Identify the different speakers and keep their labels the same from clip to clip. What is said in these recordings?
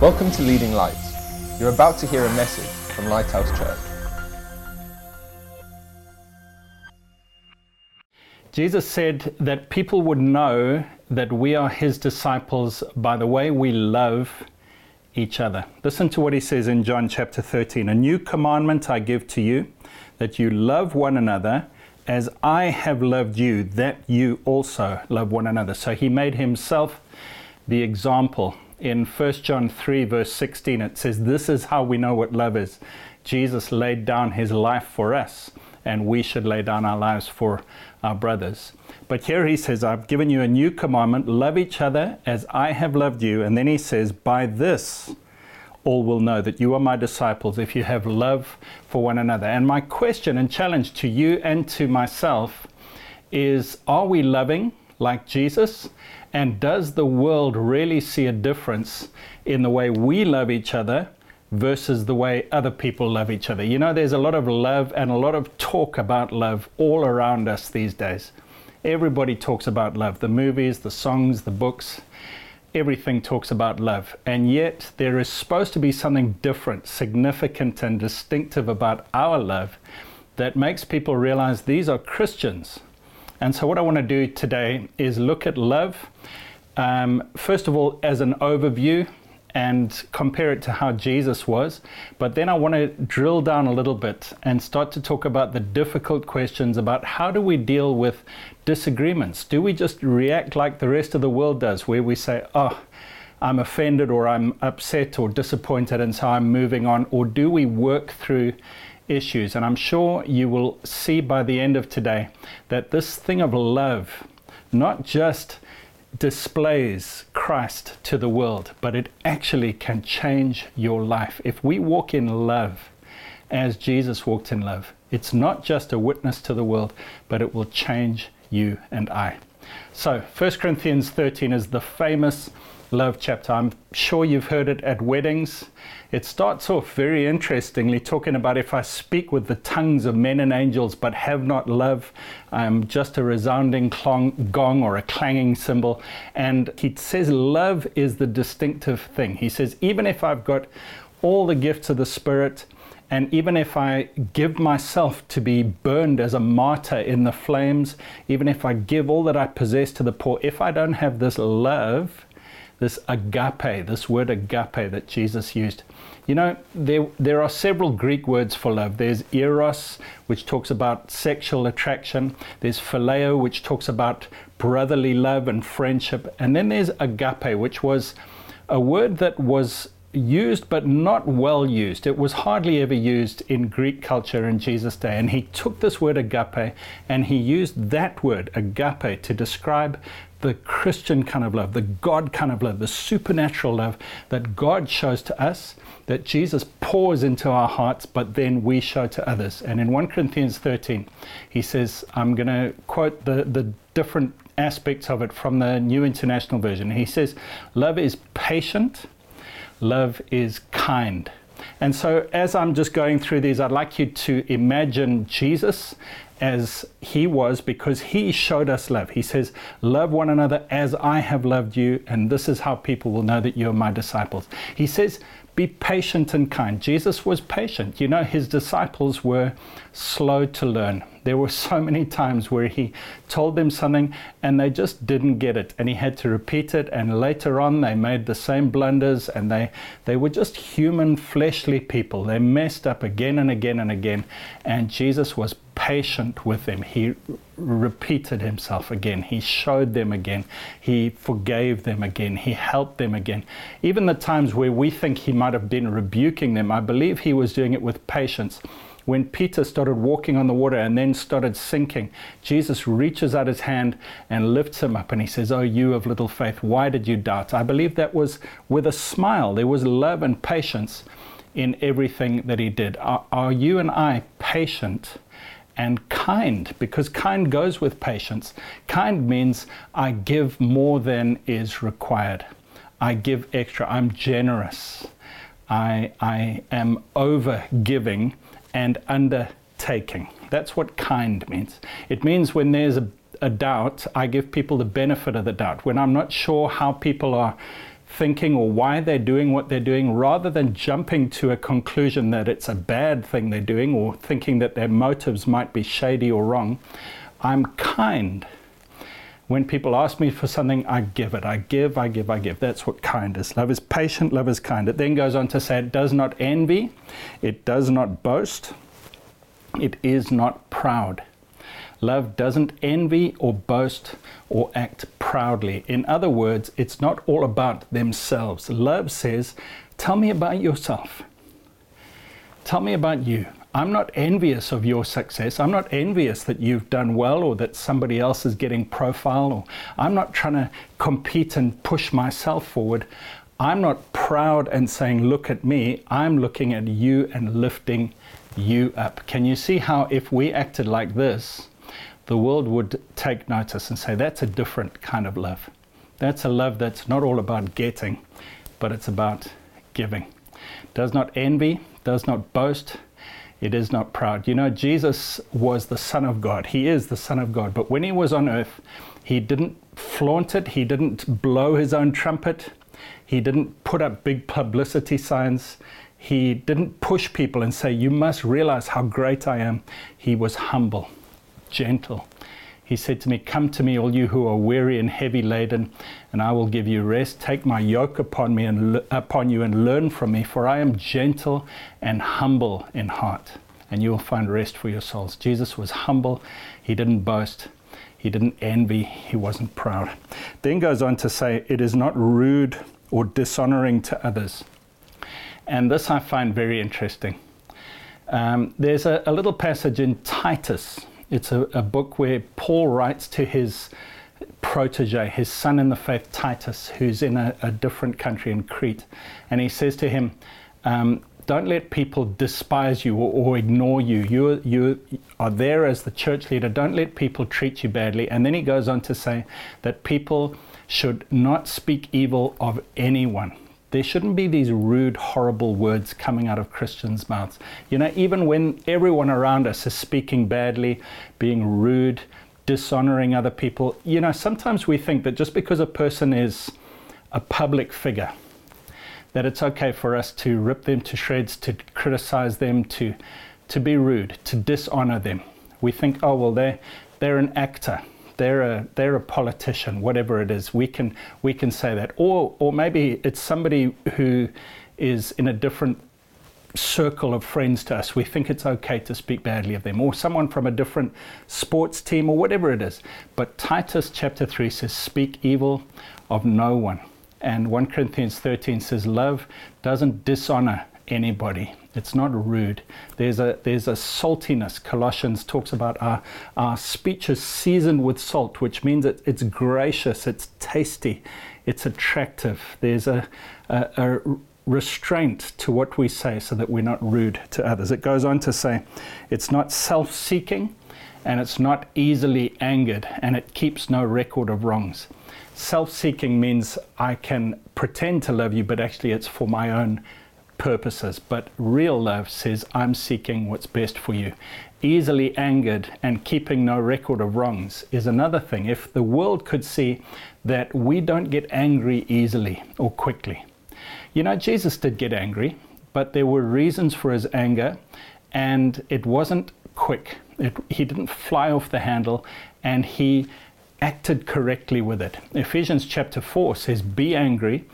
Speaker 1: Welcome to Leading Lights. You're about to hear a message from Lighthouse Church.
Speaker 2: Jesus said that people would know that we are his disciples by the way we love each other. Listen to what he says in John chapter 13 A new commandment I give to you, that you love one another as I have loved you, that you also love one another. So he made himself the example. In 1 John 3, verse 16, it says, This is how we know what love is. Jesus laid down his life for us, and we should lay down our lives for our brothers. But here he says, I've given you a new commandment love each other as I have loved you. And then he says, By this all will know that you are my disciples if you have love for one another. And my question and challenge to you and to myself is Are we loving like Jesus? And does the world really see a difference in the way we love each other versus the way other people love each other? You know, there's a lot of love and a lot of talk about love all around us these days. Everybody talks about love the movies, the songs, the books everything talks about love, and yet there is supposed to be something different, significant, and distinctive about our love that makes people realize these are Christians. And so, what I want to do today is look at love, um, first of all, as an overview and compare it to how Jesus was. But then I want to drill down a little bit and start to talk about the difficult questions about how do we deal with disagreements? Do we just react like the rest of the world does, where we say, oh, I'm offended or I'm upset or disappointed, and so I'm moving on? Or do we work through issues? And I'm sure you will see by the end of today that this thing of love, not just displays Christ to the world, but it actually can change your life. If we walk in love as Jesus walked in love, it's not just a witness to the world, but it will change you and I. So, 1 Corinthians 13 is the famous love chapter. I'm sure you've heard it at weddings. It starts off very interestingly talking about if I speak with the tongues of men and angels but have not love, I'm just a resounding clong, gong or a clanging cymbal. And he says love is the distinctive thing. He says, even if I've got all the gifts of the Spirit, and even if I give myself to be burned as a martyr in the flames, even if I give all that I possess to the poor, if I don't have this love, this agape, this word agape that Jesus used. You know, there, there are several Greek words for love. There's eros, which talks about sexual attraction. There's phileo, which talks about brotherly love and friendship. And then there's agape, which was a word that was used but not well used. It was hardly ever used in Greek culture in Jesus' day. And he took this word agape and he used that word, agape, to describe the Christian kind of love, the God kind of love, the supernatural love that God shows to us, that Jesus pours into our hearts, but then we show to others. And in 1 Corinthians 13, he says, I'm going to quote the, the different aspects of it from the New International Version. He says, Love is patient love is kind. And so, as I'm just going through these, I'd like you to imagine Jesus as he was because he showed us love. He says, Love one another as I have loved you, and this is how people will know that you're my disciples. He says, Be patient and kind. Jesus was patient. You know, his disciples were slow to learn. There were so many times where he told them something and they just didn't get it and he had to repeat it and later on they made the same blunders and they they were just human fleshly people. They messed up again and again and again and Jesus was patient with them. He repeated himself again. He showed them again. He forgave them again. He helped them again. Even the times where we think he might have been rebuking them, I believe he was doing it with patience when Peter started walking on the water and then started sinking, Jesus reaches out his hand and lifts him up and he says, Oh, you of little faith, why did you doubt? I believe that was with a smile. There was love and patience in everything that he did. Are, are you and I patient? And kind, because kind goes with patience. Kind means I give more than is required. I give extra. I'm generous. I, I am over giving and undertaking. That's what kind means. It means when there's a, a doubt, I give people the benefit of the doubt. When I'm not sure how people are thinking or why they're doing what they're doing rather than jumping to a conclusion that it's a bad thing they're doing or thinking that their motives might be shady or wrong. I'm kind. When people ask me for something, I give it. I give, I give, I give. That's what kind is. Love is patient, love is kind. It then goes on to say it does not envy, it does not boast, it is not proud. Love doesn't envy or boast or act proudly. In other words, it's not all about themselves. Love says, Tell me about yourself. Tell me about you. I'm not envious of your success. I'm not envious that you've done well or that somebody else is getting profile or I'm not trying to compete and push myself forward. I'm not proud and saying, look at me. I'm looking at you and lifting you up. Can you see how if we acted like this, the world would take notice and say, that's a different kind of love. That's a love that's not all about getting, but it's about giving. Does not envy, does not boast, it is not proud. You know, Jesus was the Son of God. He is the Son of God. But when he was on earth, he didn't flaunt it, he didn't blow his own trumpet, he didn't put up big publicity signs. He didn't push people and say, You must realize how great I am. He was humble gentle. He said to me, Come to me, all you who are weary and heavy laden, and I will give you rest. Take my yoke upon me and upon you and learn from me, for I am gentle and humble in heart, and you will find rest for your souls. Jesus was humble, he didn't boast, he didn't envy, he wasn't proud. Then goes on to say, It is not rude or dishonoring to others. And this I find very interesting. Um, there's a, a little passage in Titus it's a, a book where Paul writes to his protege, his son in the faith, Titus, who's in a, a different country in Crete. And he says to him, um, Don't let people despise you or, or, ignore you. You, you are there as the church leader. Don't let people treat you badly. And then he goes on to say that people should not speak evil of anyone. There shouldn't be these rude, horrible words coming out of Christians' mouths. You know, even when everyone around us is speaking badly, being rude, dishonoring other people, you know, sometimes we think that just because a person is a public figure, that it's okay for us to rip them to shreds, to criticize them, to, to be rude, to dishonor them. We think, oh, well, they're, they're an actor they're a they're a politician, whatever it is. We can we can say that, or or maybe it's somebody who is in a different circle of friends to us. We think it's okay to speak badly of them, or someone from a different sports team, or whatever it is. But Titus chapter three says, "Speak evil of no one." And 1 Corinthians 13 says, Love doesn't dishonor anybody. It's not rude. There's a, there's a saltiness. Colossians talks about our, our speech is seasoned with salt, which means it, it's gracious, it's tasty, it's attractive. There's a, a, a restraint to what we say so that we're not rude to others. It goes on to say it's not self seeking and it's not easily angered and it keeps no record of wrongs. Self seeking means I can pretend to love you, but actually it's for my own purposes, but real love says, I'm seeking what's best for you. Easily angered and keeping no record of wrongs is another thing. If the world could see that we don't get angry easily or quickly. You know, Jesus did get angry, but there were reasons for his anger, and it wasn't quick. It, he didn't fly off the handle, and he acted correctly with it. Ephesians chapter 4 says, Be angry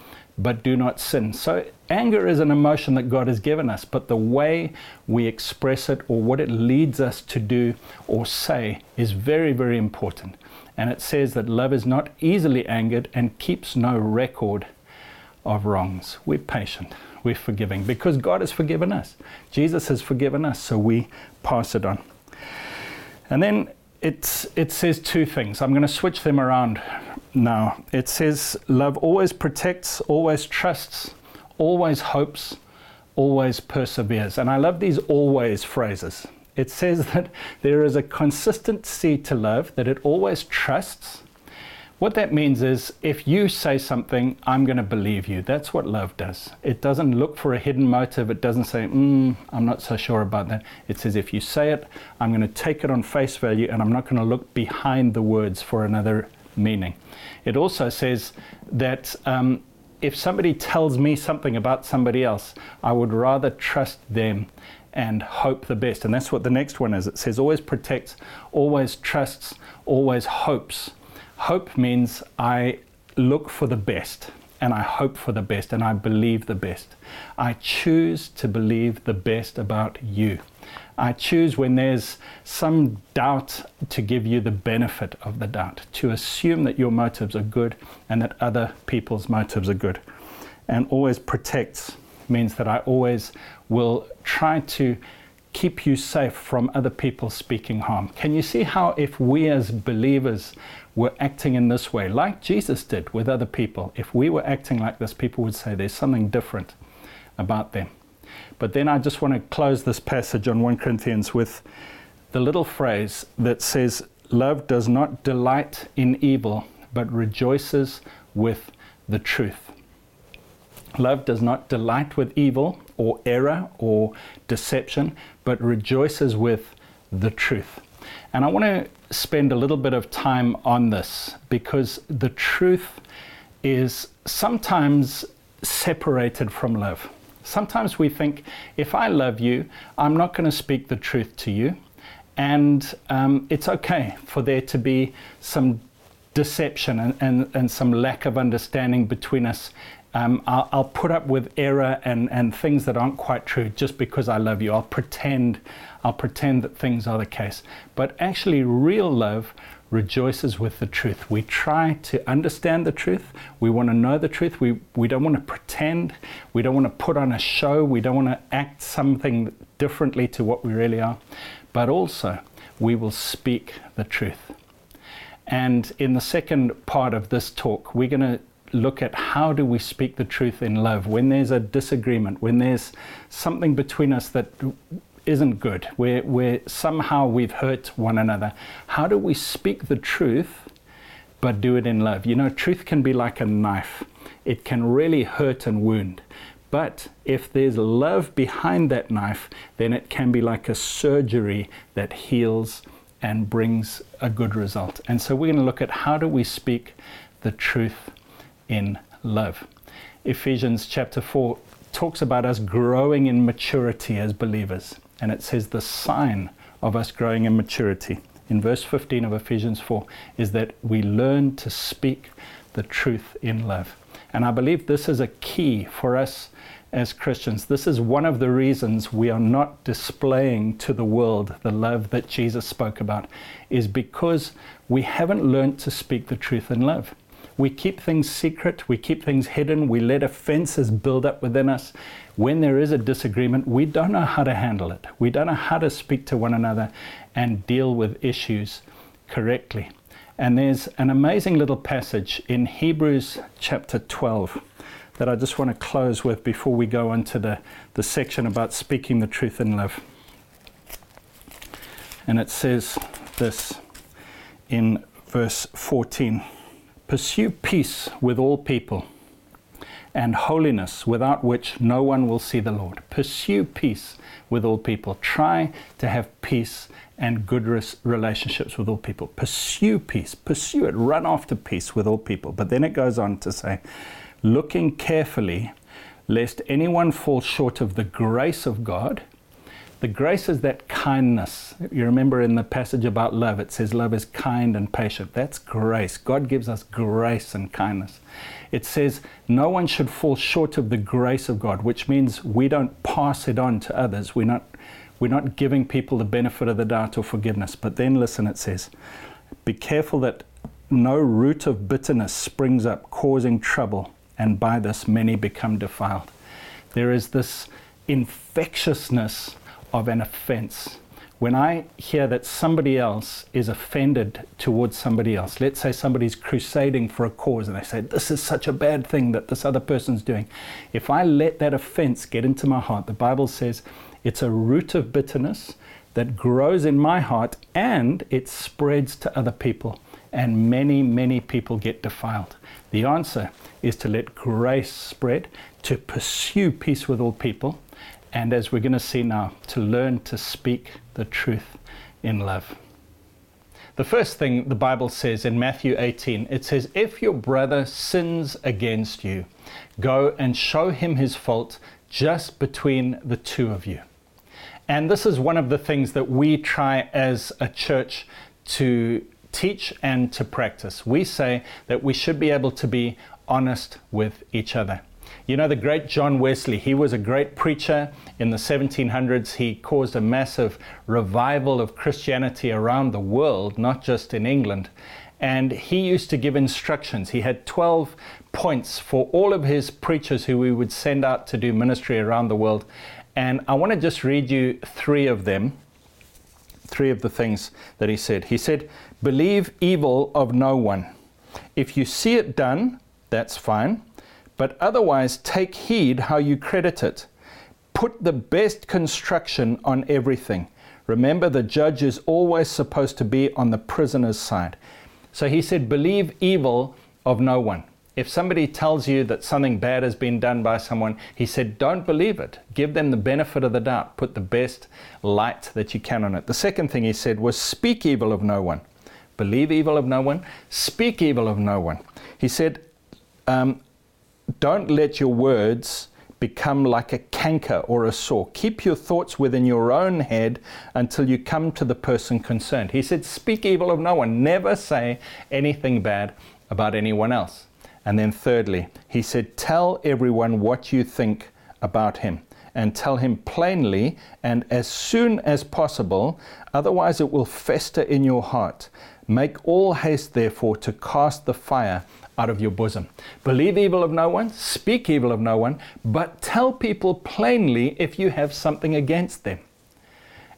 Speaker 2: but do not sin. So, anger is an emotion that God has given us, but the way we express it or what it leads us to do or say is very, very important. And it says that love is not easily angered and keeps no record of wrongs. We're patient, we're forgiving because God has forgiven us. Jesus has forgiven us, so we pass it on. And then it's, it says two things. I'm going to switch them around now. It says, Love always protects, always trusts, always hopes, always perseveres. And I love these always phrases. It says that there is a consistency to love, that it always trusts, what that means is if you say something, I'm going to believe you. That's what love does. It doesn't look for a hidden motive. It doesn't say, mm, I'm not so sure about that. It says, if you say it, I'm going to take it on face value and I'm not going to look behind the words for another meaning. It also says that um, if somebody tells me something about somebody else, I would rather trust them and hope the best. And that's what the next one is. It says always protects, always trusts, always hopes. Hope means I look for the best and I hope for the best and I believe the best. I choose to believe the best about you. I choose when there's some doubt to give you the benefit of the doubt, to assume that your motives are good and that other people's motives are good. And always protects means that I always will try to keep you safe from other people speaking harm. Can you see how, if we as believers were acting in this way, like Jesus did with other people, if we were acting like this, people would say there's something different about them. But then I just want to close this passage on 1 Corinthians with the little phrase that says, Love does not delight in evil, but rejoices with the truth. Love does not delight with evil or error or deception, but rejoices with the truth. And I want to spend a little bit of time on this because the truth is sometimes separated from love. Sometimes we think, if I love you, I'm not going to speak the truth to you. And um, it's okay for there to be some deception and, and, and some lack of understanding between us. Um, I'll, I'll, put up with error and, and things that aren't quite true just because I love you. I'll pretend, I'll pretend that things are the case. But actually, real love rejoices with the truth. We try to understand the truth. We want to know the truth. We, we don't want to pretend. We don't want to put on a show. We don't want to act something differently to what we really are. But also, we will speak the truth. And in the second part of this talk, we're going to look at how do we speak the truth in love when there's a disagreement, when there's something between us that isn't good, where, where somehow we've hurt one another. How do we speak the truth but do it in love? You know, truth can be like a knife, it can really hurt and wound. But if there's love behind that knife, then it can be like a surgery that heals and brings a good result. And so we're going to look at how do we speak the truth in love. Ephesians chapter 4 talks about us growing in maturity as believers and it says the sign of us growing in maturity in verse 15 of Ephesians 4 is that we learn to speak the truth in love. And I believe this is a key for us as Christians. This is one of the reasons we are not displaying to the world the love that Jesus spoke about, is because we haven't learned to speak the truth in love. We keep things secret, we keep things hidden, we let offenses build up within us, when there is a disagreement, we don't know how to handle it. We don't know how to speak to one another and deal with issues correctly. And there's an amazing little passage in Hebrews chapter 12 that I just want to close with before we go into the, the section about speaking the truth in love. And it says this in verse 14 Pursue peace with all people and holiness, without which no one will see the Lord. Pursue peace with all people. Try to have peace and good relationships with all people. Pursue peace. Pursue it. Run after peace with all people. But then it goes on to say, looking carefully, lest anyone fall short of the grace of God the grace is that kindness. You remember in the passage about love, it says love is kind and patient. That's grace. God gives us grace and kindness. It says no one should fall short of the grace of God, which means we don't pass it on to others. We're not, we're not giving people the benefit of the doubt or forgiveness. But then listen, it says, be careful that no root of bitterness springs up, causing trouble, and by this many become defiled. There is this infectiousness of an offense. When I hear that somebody else is offended towards somebody else, let's say somebody's crusading for a cause and they say, This is such a bad thing that this other person's doing. If I let that offense get into my heart, the Bible says it's a root of bitterness that grows in my heart and it spreads to other people. And many, many people get defiled. The answer is to let grace spread, to pursue peace with all people, and as we're going to see now, to learn to speak the truth in love. The first thing the Bible says in Matthew 18, it says, If your brother sins against you, go and show him his fault just between the two of you. And this is one of the things that we try as a church to teach and to practice. We say that we should be able to be honest with each other. You know, the great John Wesley, he was a great preacher in the 1700s. He caused a massive revival of Christianity around the world, not just in England. And he used to give instructions. He had 12 points for all of his preachers who we would send out to do ministry around the world. And I want to just read you three of them, three of the things that he said. He said, Believe evil of no one. If you see it done, that's fine. But otherwise, take heed how you credit it. Put the best construction on everything. Remember, the judge is always supposed to be on the prisoner's side. So he said, Believe evil of no one. If somebody tells you that something bad has been done by someone, he said, Don't believe it. Give them the benefit of the doubt. Put the best light that you can on it. The second thing he said was, Speak evil of no one. Believe evil of no one. Speak evil of no one. He said, um, don't let your words become like a canker or a sore. Keep your thoughts within your own head until you come to the person concerned. He said, Speak evil of no one. Never say anything bad about anyone else. And then, thirdly, he said, Tell everyone what you think about him. And tell him plainly and as soon as possible, otherwise it will fester in your heart. Make all haste, therefore, to cast the fire out of your bosom. Believe evil of no one, speak evil of no one, but tell people plainly if you have something against them.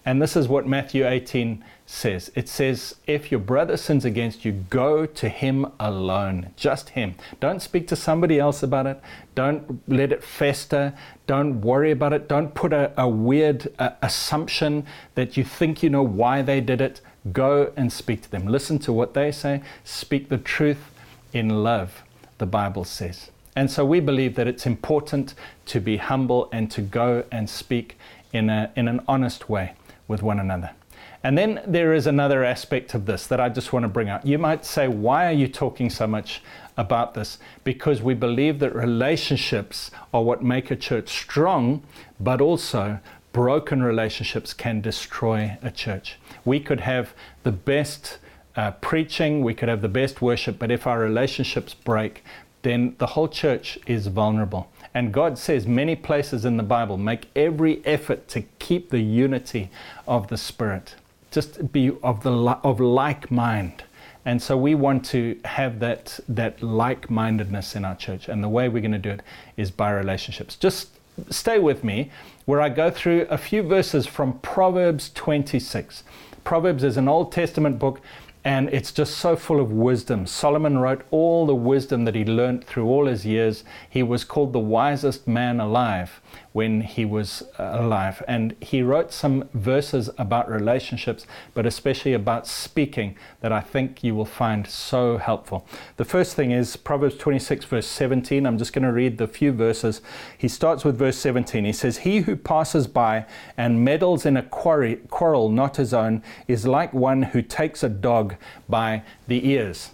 Speaker 2: And this is what Matthew 18 says. It says, If your brother sins against you, go to him alone, just him. Don't speak to somebody else about it. Don't let it fester. Don't worry about it. Don't put a, a weird uh, assumption that you think you know why they did it. Go and speak to them. Listen to what they say. Speak the truth in love, the Bible says. And so we believe that it's important to be humble and to go and speak in, a, in an honest way with one another. And then there is another aspect of this that I just want to bring out. You might say, why are you talking so much about this? Because we believe that relationships are what make a church strong, but also broken relationships can destroy a church. We could have the best uh, preaching, we could have the best worship, but if our relationships break, then the whole church is vulnerable. And God says many places in the Bible, make every effort to keep the unity of the Spirit. Just be of the of like mind. And so we want to have that that like-mindedness in our church. And the way we're going to do it is by relationships. Just stay with me where I go through a few verses from Proverbs 26. Proverbs is an Old Testament book and it's just so full of wisdom. Solomon wrote all the wisdom that he learned through all his years. He was called the wisest man alive when he was uh, alive. And he wrote some verses about relationships, but especially about speaking, that I think you will find so helpful. The first thing is Proverbs 26, verse 17. I'm just going to read the few verses. He starts with verse 17. He says, He who passes by and meddles in a quarry, quarrel not his own is like one who takes a dog by the ears.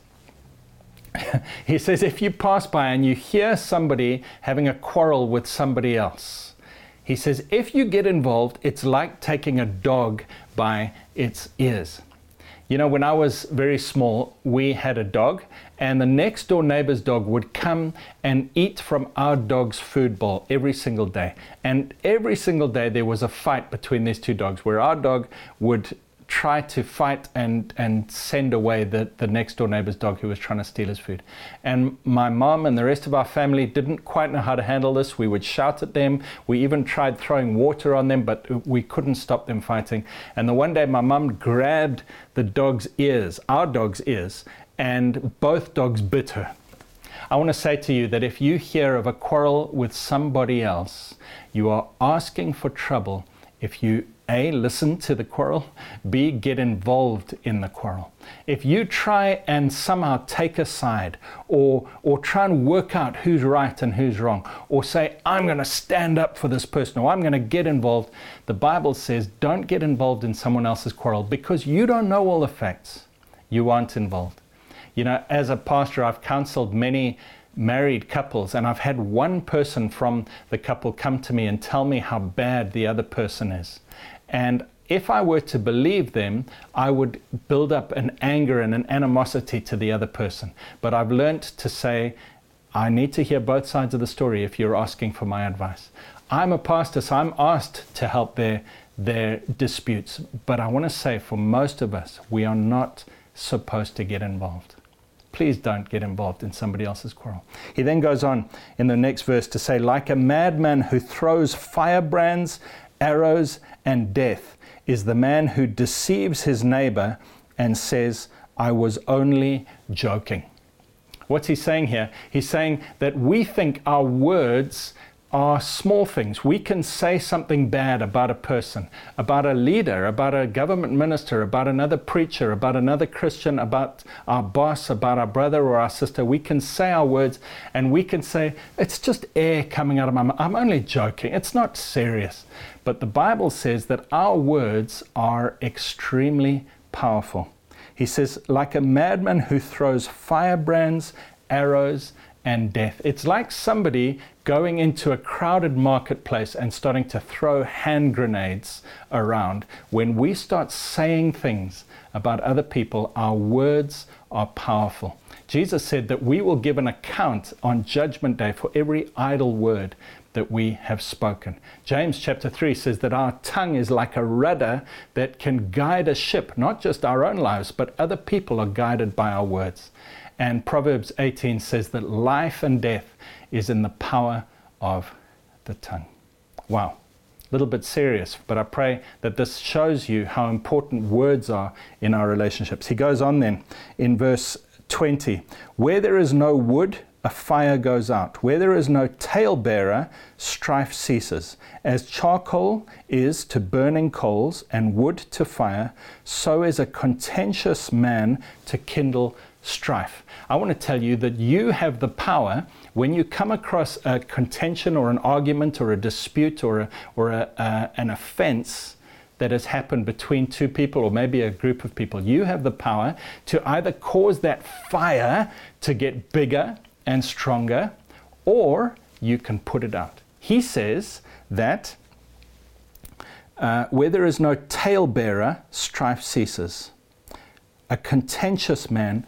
Speaker 2: he says, if you pass by and you hear somebody having a quarrel with somebody else, he says, if you get involved, it's like taking a dog by its ears. You know, when I was very small, we had a dog, and the next door neighbor's dog would come and eat from our dog's food bowl every single day. And every single day there was a fight between these two dogs where our dog would try to fight and, and send away the, the next door neighbor's dog who was trying to steal his food. And my mom and the rest of our family didn't quite know how to handle this. We would shout at them. We even tried throwing water on them, but we couldn't stop them fighting. And the one day my mom grabbed the dog's ears, our dog's ears, and both dogs bit her. I want to say to you that if you hear of a quarrel with somebody else, you are asking for trouble if you a, listen to the quarrel. B, get involved in the quarrel. If you try and somehow take a side or, or try and work out who's right and who's wrong, or say, I'm going to stand up for this person or I'm going to get involved, the Bible says don't get involved in someone else's quarrel because you don't know all the facts. you aren't involved. You know, as a pastor, I've counseled many married couples, and I've had one person from the couple come to me and tell me how bad the other person is. And if I were to believe them, I would build up an anger and an animosity to the other person. But I've learnt to say, I need to hear both sides of the story if you're asking for my advice. I'm a pastor, so I'm asked to help their, their disputes. But I want to say, for most of us, we are not supposed to get involved. Please don't get involved in somebody else's quarrel. He then goes on in the next verse to say, like a madman who throws firebrands, arrows, and death is the man who deceives his neighbor and says, I was only joking. What's he saying here? He's saying that we think our words are small things. We can say something bad about a person, about a leader, about a government minister, about another preacher, about another Christian, about our boss, about our brother or our sister. We can say our words and we can say, it's just air coming out of my mouth. I'm only joking. It's not serious. But the Bible says that our words are extremely powerful. He says, like a madman who throws firebrands, arrows, and death. It's like somebody going into a crowded marketplace and starting to throw hand grenades around. When we start saying things about other people, our words are powerful. Jesus said that we will give an account on Judgment Day for every idle word that we have spoken. James chapter 3 says that our tongue is like a rudder that can guide a ship, not just our own lives, but other people are guided by our words. And Proverbs 18 says that life and death is in the power of the tongue. Wow. A little bit serious, but I pray that this shows you how important words are in our relationships. He goes on then in verse 20 Where there is no wood, a fire goes out. Where there is no talebearer, strife ceases. As charcoal is to burning coals and wood to fire, so is a contentious man to kindle strife. I want to tell you that you have the power when you come across a contention or an argument or a dispute or, a, or a, uh, an offense that has happened between two people or maybe a group of people, you have the power to either cause that fire to get bigger and stronger or you can put it out. He says that uh, where there is no talebearer, strife ceases. A contentious man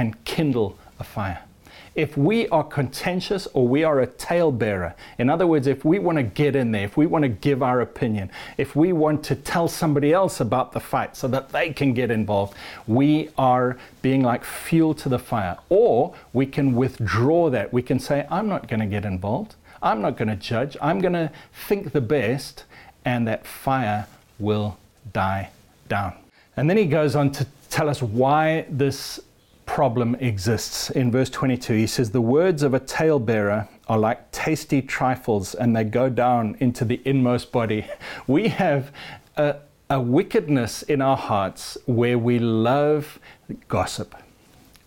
Speaker 2: can kindle a fire. If we are contentious or we are a talebearer, in other words, if we want to get in there, if we want to give our opinion, if we want to tell somebody else about the fight so that they can get involved, we are being like fuel to the fire. Or we can withdraw that. We can say, I'm not going to get involved. I'm not going to judge. I'm going to think the best, and that fire will die down. And then he goes on to tell us why this problem exists. In verse 22, he says, The words of a talebearer are like tasty trifles and they go down into the inmost body. We have a, a wickedness in our hearts where we love gossip.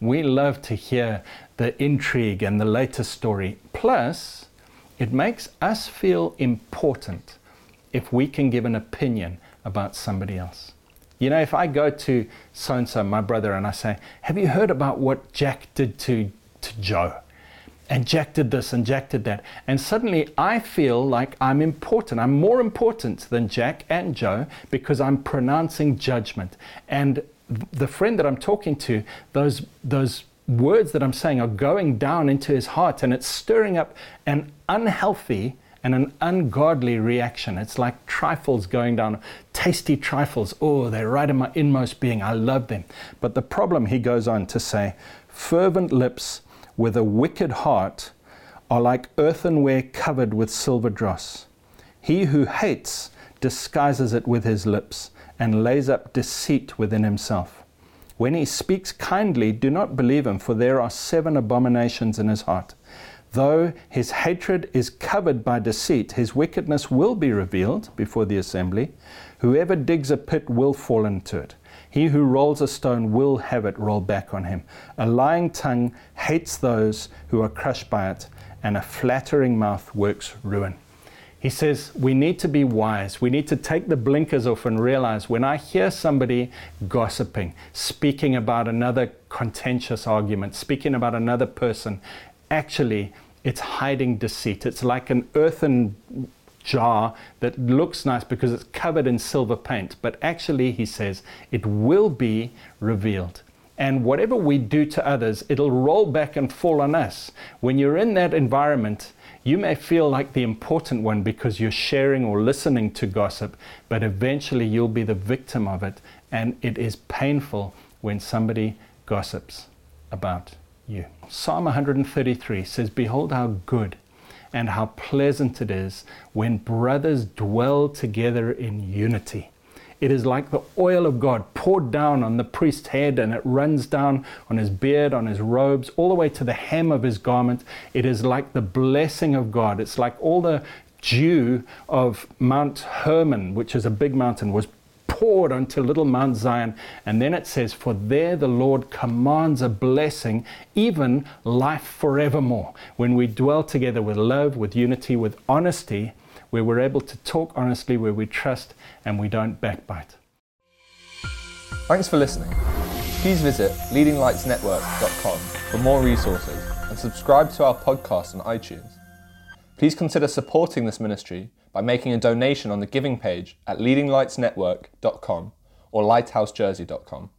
Speaker 2: We love to hear the intrigue and the latest story. Plus, it makes us feel important if we can give an opinion about somebody else. You know, if I go to so and so, my brother, and I say, Have you heard about what Jack did to, to Joe? And Jack did this and Jack did that. And suddenly I feel like I'm important. I'm more important than Jack and Joe because I'm pronouncing judgment. And the friend that I'm talking to, those, those words that I'm saying are going down into his heart and it's stirring up an unhealthy and an ungodly reaction. It's like trifles going down, tasty trifles. Oh, they're right in my inmost being. I love them. But the problem, he goes on to say, fervent lips with a wicked heart are like earthenware covered with silver dross. He who hates disguises it with his lips and lays up deceit within himself. When he speaks kindly, do not believe him, for there are seven abominations in his heart. Though his hatred is covered by deceit, his wickedness will be revealed before the assembly. Whoever digs a pit will fall into it. He who rolls a stone will have it rolled back on him. A lying tongue hates those who are crushed by it, and a flattering mouth works ruin. He says we need to be wise. We need to take the blinkers off and realize when I hear somebody gossiping, speaking about another contentious argument, speaking about another person, actually it's hiding deceit. It's like an earthen jar that looks nice because it's covered in silver paint, but actually, he says, it will be revealed. And whatever we do to others, it'll roll back and fall on us. When you're in that environment, you may feel like the important one because you're sharing or listening to gossip, but eventually you'll be the victim of it. And it is painful when somebody gossips about you. Psalm 133 says, Behold how good and how pleasant it is when brothers dwell together in unity. It is like the oil of God poured down on the priest's head and it runs down on his beard, on his robes, all the way to the hem of his garment. It is like the blessing of God. It's like all the dew of Mount Hermon, which is a big mountain, was poured onto little Mount Zion. And then it says, For there the Lord commands a blessing, even life forevermore. When we dwell together with love, with unity, with honesty, where we're able to talk honestly, where we trust and we don't backbite.
Speaker 1: Thanks for listening. Please visit leadinglightsnetwork.com for more resources and subscribe to our podcast on iTunes. Please consider supporting this ministry by making a donation on the giving page at leadinglightsnetwork.com or lighthousejersey.com.